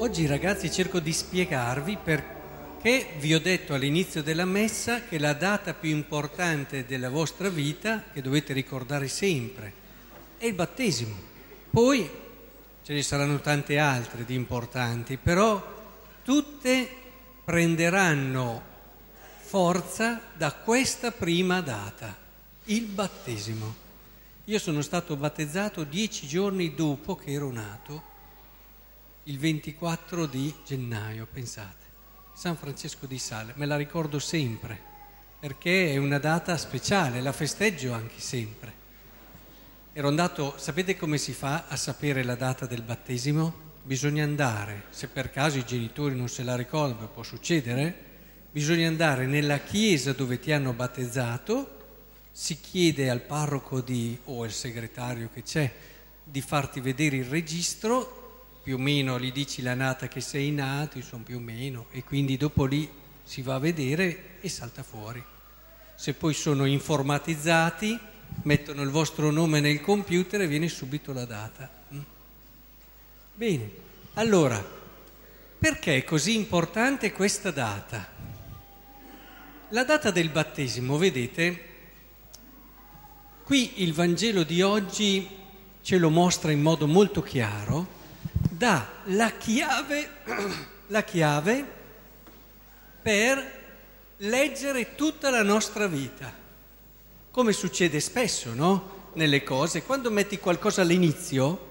Oggi ragazzi cerco di spiegarvi perché vi ho detto all'inizio della messa che la data più importante della vostra vita, che dovete ricordare sempre, è il battesimo. Poi ce ne saranno tante altre di importanti, però tutte prenderanno forza da questa prima data, il battesimo. Io sono stato battezzato dieci giorni dopo che ero nato il 24 di gennaio, pensate, San Francesco di Sale, me la ricordo sempre, perché è una data speciale, la festeggio anche sempre. Ero andato, sapete come si fa a sapere la data del battesimo? Bisogna andare, se per caso i genitori non se la ricordano, può succedere, bisogna andare nella chiesa dove ti hanno battezzato, si chiede al parroco di, o al segretario che c'è di farti vedere il registro più o meno gli dici la nata che sei nato, insomma più o meno, e quindi dopo lì si va a vedere e salta fuori. Se poi sono informatizzati, mettono il vostro nome nel computer e viene subito la data. Mm? Bene, allora, perché è così importante questa data? La data del battesimo, vedete, qui il Vangelo di oggi ce lo mostra in modo molto chiaro dà la chiave, la chiave per leggere tutta la nostra vita, come succede spesso, no? Nelle cose, quando metti qualcosa all'inizio,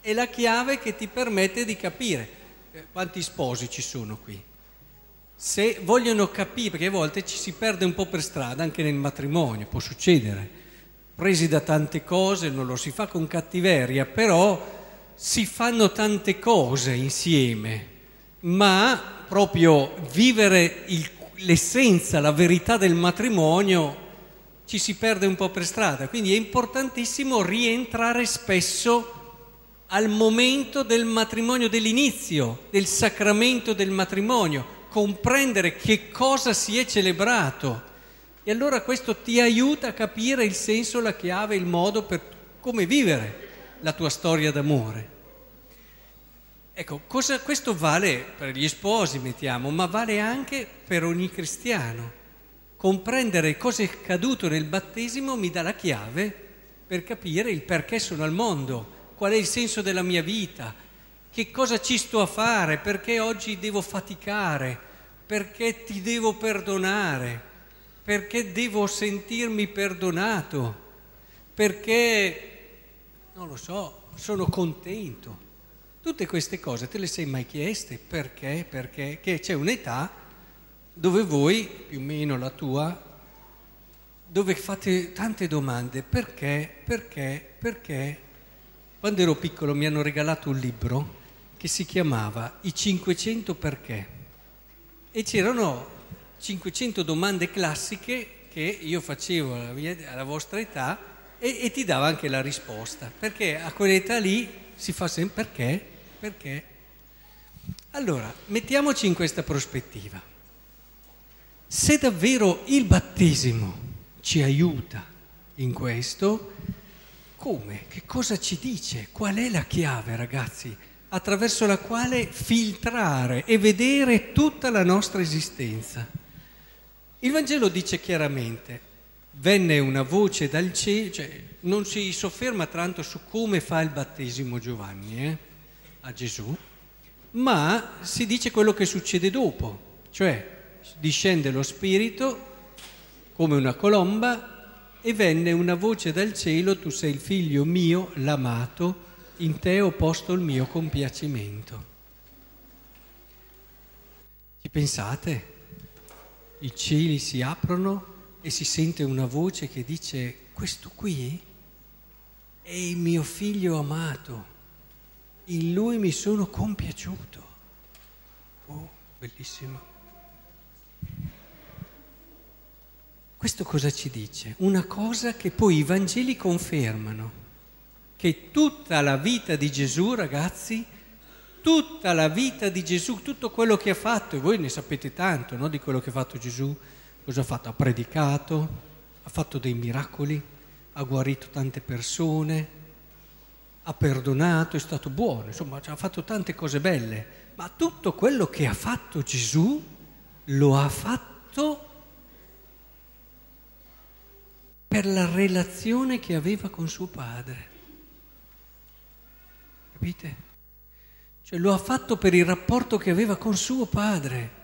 è la chiave che ti permette di capire. Eh, quanti sposi ci sono qui? Se vogliono capire, perché a volte ci si perde un po' per strada anche nel matrimonio, può succedere, presi da tante cose, non lo si fa con cattiveria, però si fanno tante cose insieme, ma proprio vivere il, l'essenza, la verità del matrimonio ci si perde un po' per strada. Quindi è importantissimo rientrare spesso al momento del matrimonio, dell'inizio, del sacramento del matrimonio, comprendere che cosa si è celebrato. E allora questo ti aiuta a capire il senso, la chiave, il modo per come vivere la tua storia d'amore. Ecco, cosa, questo vale per gli sposi, mettiamo, ma vale anche per ogni cristiano. Comprendere cosa è accaduto nel battesimo mi dà la chiave per capire il perché sono al mondo, qual è il senso della mia vita, che cosa ci sto a fare, perché oggi devo faticare, perché ti devo perdonare, perché devo sentirmi perdonato, perché non lo so, sono contento. Tutte queste cose te le sei mai chieste? Perché? Perché? Che c'è un'età dove voi, più o meno la tua, dove fate tante domande. Perché? Perché? Perché? Quando ero piccolo mi hanno regalato un libro che si chiamava I 500 perché e c'erano 500 domande classiche che io facevo alla, mia, alla vostra età e, e ti dava anche la risposta, perché a quell'età lì si fa sempre perché, perché. Allora, mettiamoci in questa prospettiva. Se davvero il battesimo ci aiuta in questo, come? Che cosa ci dice? Qual è la chiave, ragazzi, attraverso la quale filtrare e vedere tutta la nostra esistenza? Il Vangelo dice chiaramente, venne una voce dal cielo, cioè non si sofferma tanto su come fa il battesimo Giovanni eh, a Gesù, ma si dice quello che succede dopo, cioè discende lo Spirito come una colomba e venne una voce dal cielo, tu sei il figlio mio, l'amato, in te ho posto il mio compiacimento. Ci pensate? I cieli si aprono e si sente una voce che dice questo qui è il mio figlio amato, in lui mi sono compiaciuto. Oh, bellissimo. Questo cosa ci dice? Una cosa che poi i Vangeli confermano, che tutta la vita di Gesù, ragazzi, tutta la vita di Gesù, tutto quello che ha fatto, e voi ne sapete tanto no, di quello che ha fatto Gesù, Cosa ha fatto? Ha predicato, ha fatto dei miracoli, ha guarito tante persone, ha perdonato, è stato buono, insomma ha fatto tante cose belle, ma tutto quello che ha fatto Gesù lo ha fatto per la relazione che aveva con suo padre. Capite? Cioè lo ha fatto per il rapporto che aveva con suo padre.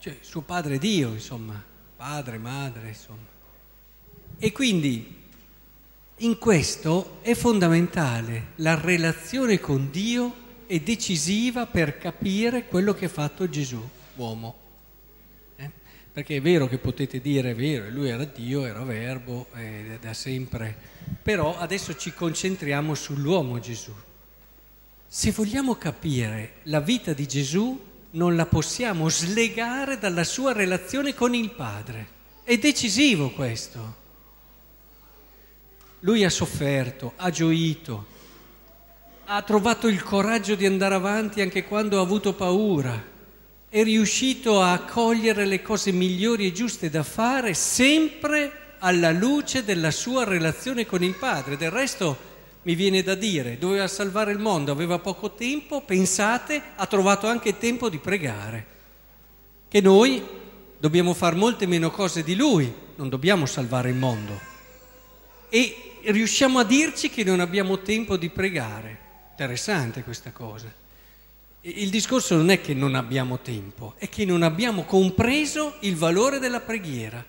Cioè suo padre Dio, insomma, padre, madre, insomma. E quindi in questo è fondamentale, la relazione con Dio è decisiva per capire quello che ha fatto Gesù, uomo. Eh? Perché è vero che potete dire, è vero, lui era Dio, era verbo, eh, da sempre, però adesso ci concentriamo sull'uomo Gesù. Se vogliamo capire la vita di Gesù, non la possiamo slegare dalla sua relazione con il Padre. È decisivo questo. Lui ha sofferto, ha gioito, ha trovato il coraggio di andare avanti anche quando ha avuto paura, è riuscito a cogliere le cose migliori e giuste da fare sempre alla luce della sua relazione con il Padre. Del resto mi viene da dire, doveva salvare il mondo, aveva poco tempo, pensate, ha trovato anche tempo di pregare. Che noi dobbiamo fare molte meno cose di lui, non dobbiamo salvare il mondo. E riusciamo a dirci che non abbiamo tempo di pregare. Interessante questa cosa. Il discorso non è che non abbiamo tempo, è che non abbiamo compreso il valore della preghiera.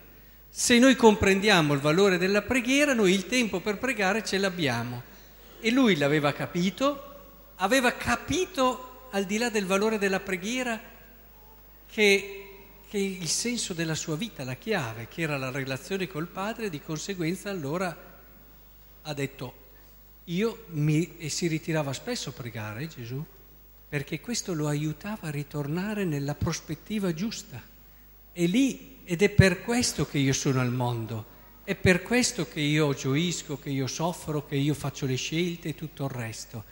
Se noi comprendiamo il valore della preghiera, noi il tempo per pregare ce l'abbiamo. E lui l'aveva capito, aveva capito al di là del valore della preghiera che, che il senso della sua vita, la chiave, che era la relazione col Padre, di conseguenza allora ha detto io mi... e si ritirava spesso a pregare Gesù, perché questo lo aiutava a ritornare nella prospettiva giusta. E lì, ed è per questo che io sono al mondo, è per questo che io gioisco, che io soffro, che io faccio le scelte e tutto il resto,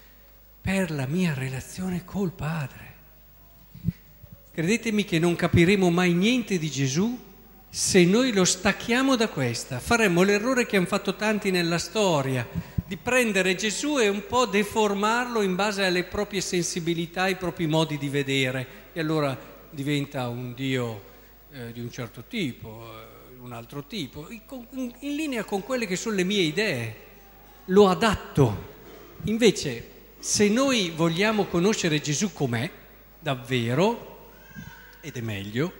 per la mia relazione col Padre. Credetemi che non capiremo mai niente di Gesù se noi lo stacchiamo da questa, faremmo l'errore che hanno fatto tanti nella storia, di prendere Gesù e un po' deformarlo in base alle proprie sensibilità, ai propri modi di vedere, e allora diventa un Dio eh, di un certo tipo, eh, un altro tipo, in, in linea con quelle che sono le mie idee, lo adatto. Invece, se noi vogliamo conoscere Gesù com'è, davvero, ed è meglio,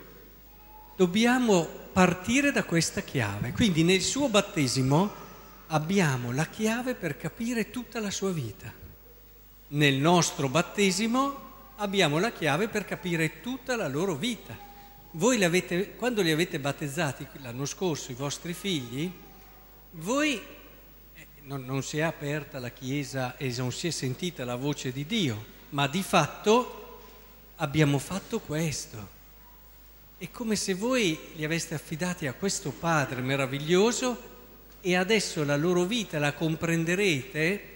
dobbiamo partire da questa chiave. Quindi nel suo battesimo abbiamo la chiave per capire tutta la sua vita. Nel nostro battesimo abbiamo la chiave per capire tutta la loro vita. Voi avete, quando li avete battezzati l'anno scorso, i vostri figli, voi eh, non, non si è aperta la Chiesa e non si è sentita la voce di Dio, ma di fatto abbiamo fatto questo. È come se voi li aveste affidati a questo Padre meraviglioso e adesso la loro vita la comprenderete,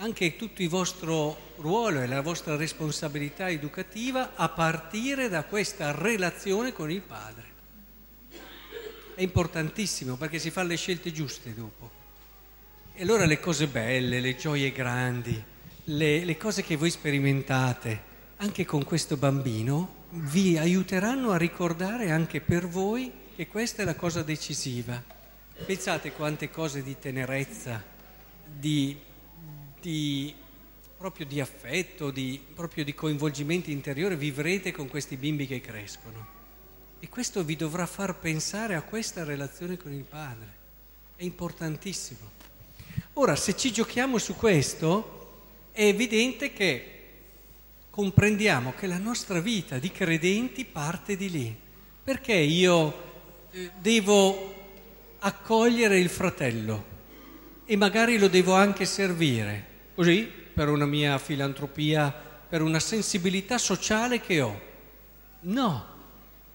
anche tutto il vostro ruolo e la vostra responsabilità educativa a partire da questa relazione con il Padre. È importantissimo perché si fanno le scelte giuste dopo. E allora le cose belle, le gioie grandi, le, le cose che voi sperimentate, anche con questo bambino, vi aiuteranno a ricordare anche per voi che questa è la cosa decisiva. Pensate quante cose di tenerezza, di, di, proprio di affetto, di, proprio di coinvolgimento interiore vivrete con questi bimbi che crescono. E questo vi dovrà far pensare a questa relazione con il Padre. È importantissimo. Ora, se ci giochiamo su questo, è evidente che comprendiamo che la nostra vita di credenti parte di lì. Perché io eh, devo accogliere il fratello e magari lo devo anche servire, così per una mia filantropia, per una sensibilità sociale che ho? No,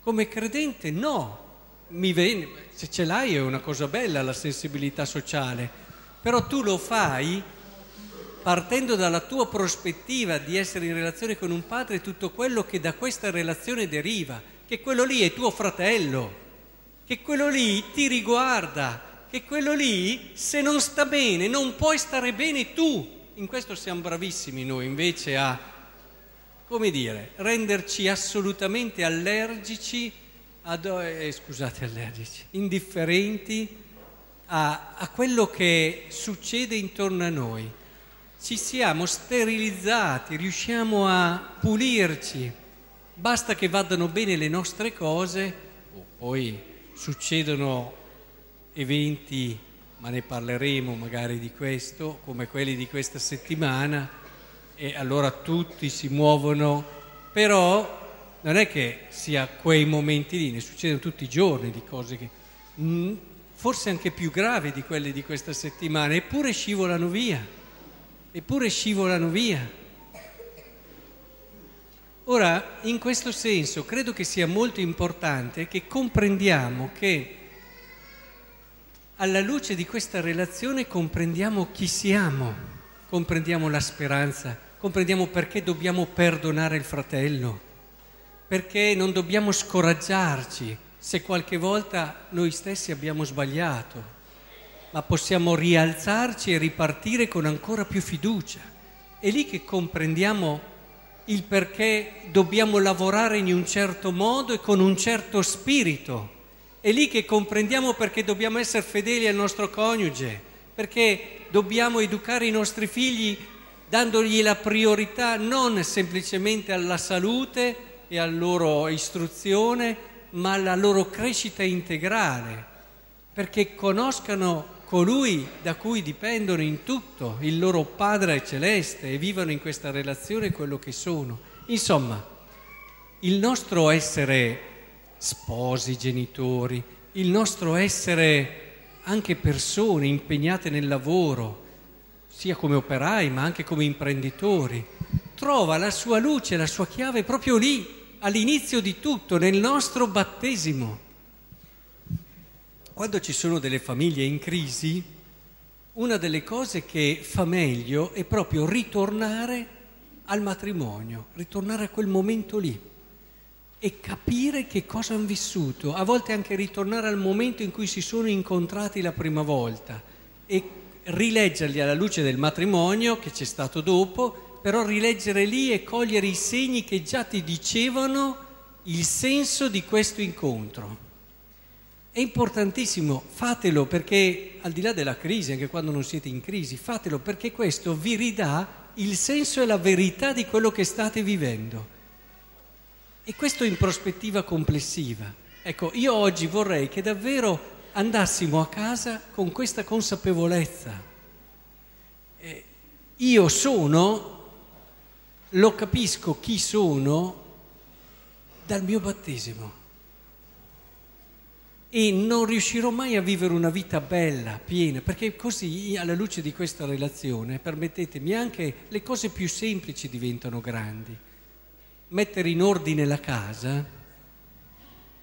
come credente no. Viene, se ce l'hai è una cosa bella la sensibilità sociale, però tu lo fai partendo dalla tua prospettiva di essere in relazione con un padre, tutto quello che da questa relazione deriva, che quello lì è tuo fratello, che quello lì ti riguarda, che quello lì, se non sta bene, non puoi stare bene tu. In questo siamo bravissimi noi invece a, come dire, renderci assolutamente allergici, ad, eh, scusate, allergici, indifferenti a, a quello che succede intorno a noi. Ci siamo sterilizzati, riusciamo a pulirci, basta che vadano bene le nostre cose, oh, poi succedono eventi, ma ne parleremo magari di questo, come quelli di questa settimana, e allora tutti si muovono, però non è che sia quei momenti lì, ne succedono tutti i giorni di cose che mm, forse anche più gravi di quelle di questa settimana, eppure scivolano via, eppure scivolano via. Ora, in questo senso, credo che sia molto importante che comprendiamo che alla luce di questa relazione comprendiamo chi siamo, comprendiamo la speranza, comprendiamo perché dobbiamo perdonare il fratello, perché non dobbiamo scoraggiarci se qualche volta noi stessi abbiamo sbagliato, ma possiamo rialzarci e ripartire con ancora più fiducia. È lì che comprendiamo il perché dobbiamo lavorare in un certo modo e con un certo spirito è lì che comprendiamo perché dobbiamo essere fedeli al nostro coniuge, perché dobbiamo educare i nostri figli dandogli la priorità non semplicemente alla salute e alla loro istruzione, ma alla loro crescita integrale, perché conoscano colui da cui dipendono in tutto, il loro Padre celeste, e vivano in questa relazione quello che sono. Insomma, il nostro essere sposi, genitori, il nostro essere anche persone impegnate nel lavoro, sia come operai ma anche come imprenditori, trova la sua luce, la sua chiave proprio lì, all'inizio di tutto, nel nostro battesimo. Quando ci sono delle famiglie in crisi, una delle cose che fa meglio è proprio ritornare al matrimonio, ritornare a quel momento lì e capire che cosa hanno vissuto, a volte anche ritornare al momento in cui si sono incontrati la prima volta e rileggerli alla luce del matrimonio che c'è stato dopo, però rileggere lì e cogliere i segni che già ti dicevano il senso di questo incontro. È importantissimo, fatelo perché al di là della crisi, anche quando non siete in crisi, fatelo perché questo vi ridà il senso e la verità di quello che state vivendo. E questo in prospettiva complessiva. Ecco, io oggi vorrei che davvero andassimo a casa con questa consapevolezza. Eh, io sono, lo capisco chi sono dal mio battesimo e non riuscirò mai a vivere una vita bella, piena, perché così alla luce di questa relazione, permettetemi, anche le cose più semplici diventano grandi mettere in ordine la casa,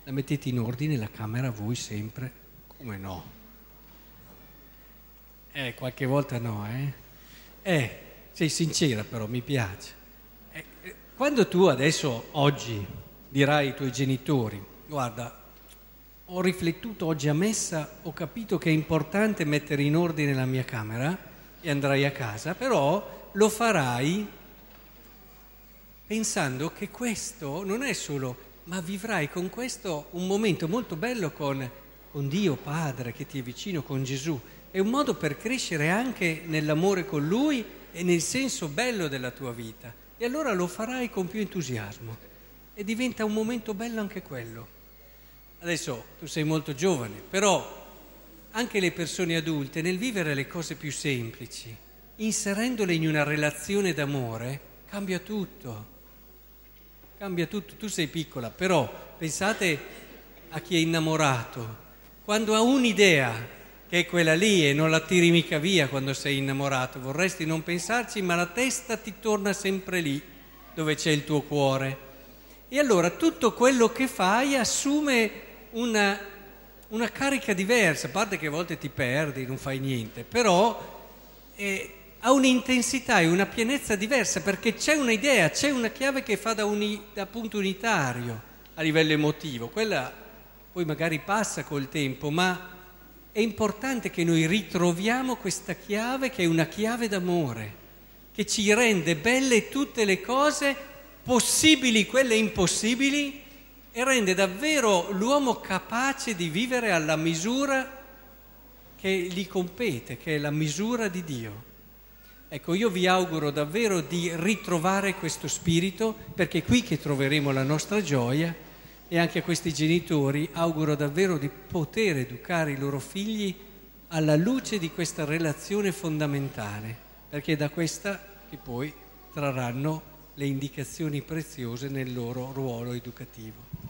la mettete in ordine la camera voi sempre? Come no? Eh, qualche volta no, eh? Eh, sei sincera però, mi piace. Eh, eh, quando tu adesso, oggi, dirai ai tuoi genitori, guarda, ho riflettuto oggi a messa, ho capito che è importante mettere in ordine la mia camera e andrai a casa, però lo farai pensando che questo non è solo, ma vivrai con questo un momento molto bello con, con Dio Padre che ti è vicino, con Gesù. È un modo per crescere anche nell'amore con Lui e nel senso bello della tua vita. E allora lo farai con più entusiasmo. E diventa un momento bello anche quello. Adesso tu sei molto giovane, però anche le persone adulte nel vivere le cose più semplici, inserendole in una relazione d'amore, cambia tutto cambia tutto. Tu sei piccola, però pensate a chi è innamorato. Quando ha un'idea che è quella lì e non la tiri mica via quando sei innamorato, vorresti non pensarci, ma la testa ti torna sempre lì dove c'è il tuo cuore. E allora tutto quello che fai assume una, una carica diversa, a parte che a volte ti perdi, non fai niente, però eh, ha un'intensità e una pienezza diversa perché c'è un'idea, c'è una chiave che fa da, uni, da punto unitario a livello emotivo. Quella poi magari passa col tempo, ma è importante che noi ritroviamo questa chiave che è una chiave d'amore, che ci rende belle tutte le cose, possibili quelle impossibili, e rende davvero l'uomo capace di vivere alla misura che gli compete, che è la misura di Dio. Ecco, io vi auguro davvero di ritrovare questo spirito, perché è qui che troveremo la nostra gioia e anche a questi genitori auguro davvero di poter educare i loro figli alla luce di questa relazione fondamentale, perché è da questa che poi trarranno le indicazioni preziose nel loro ruolo educativo.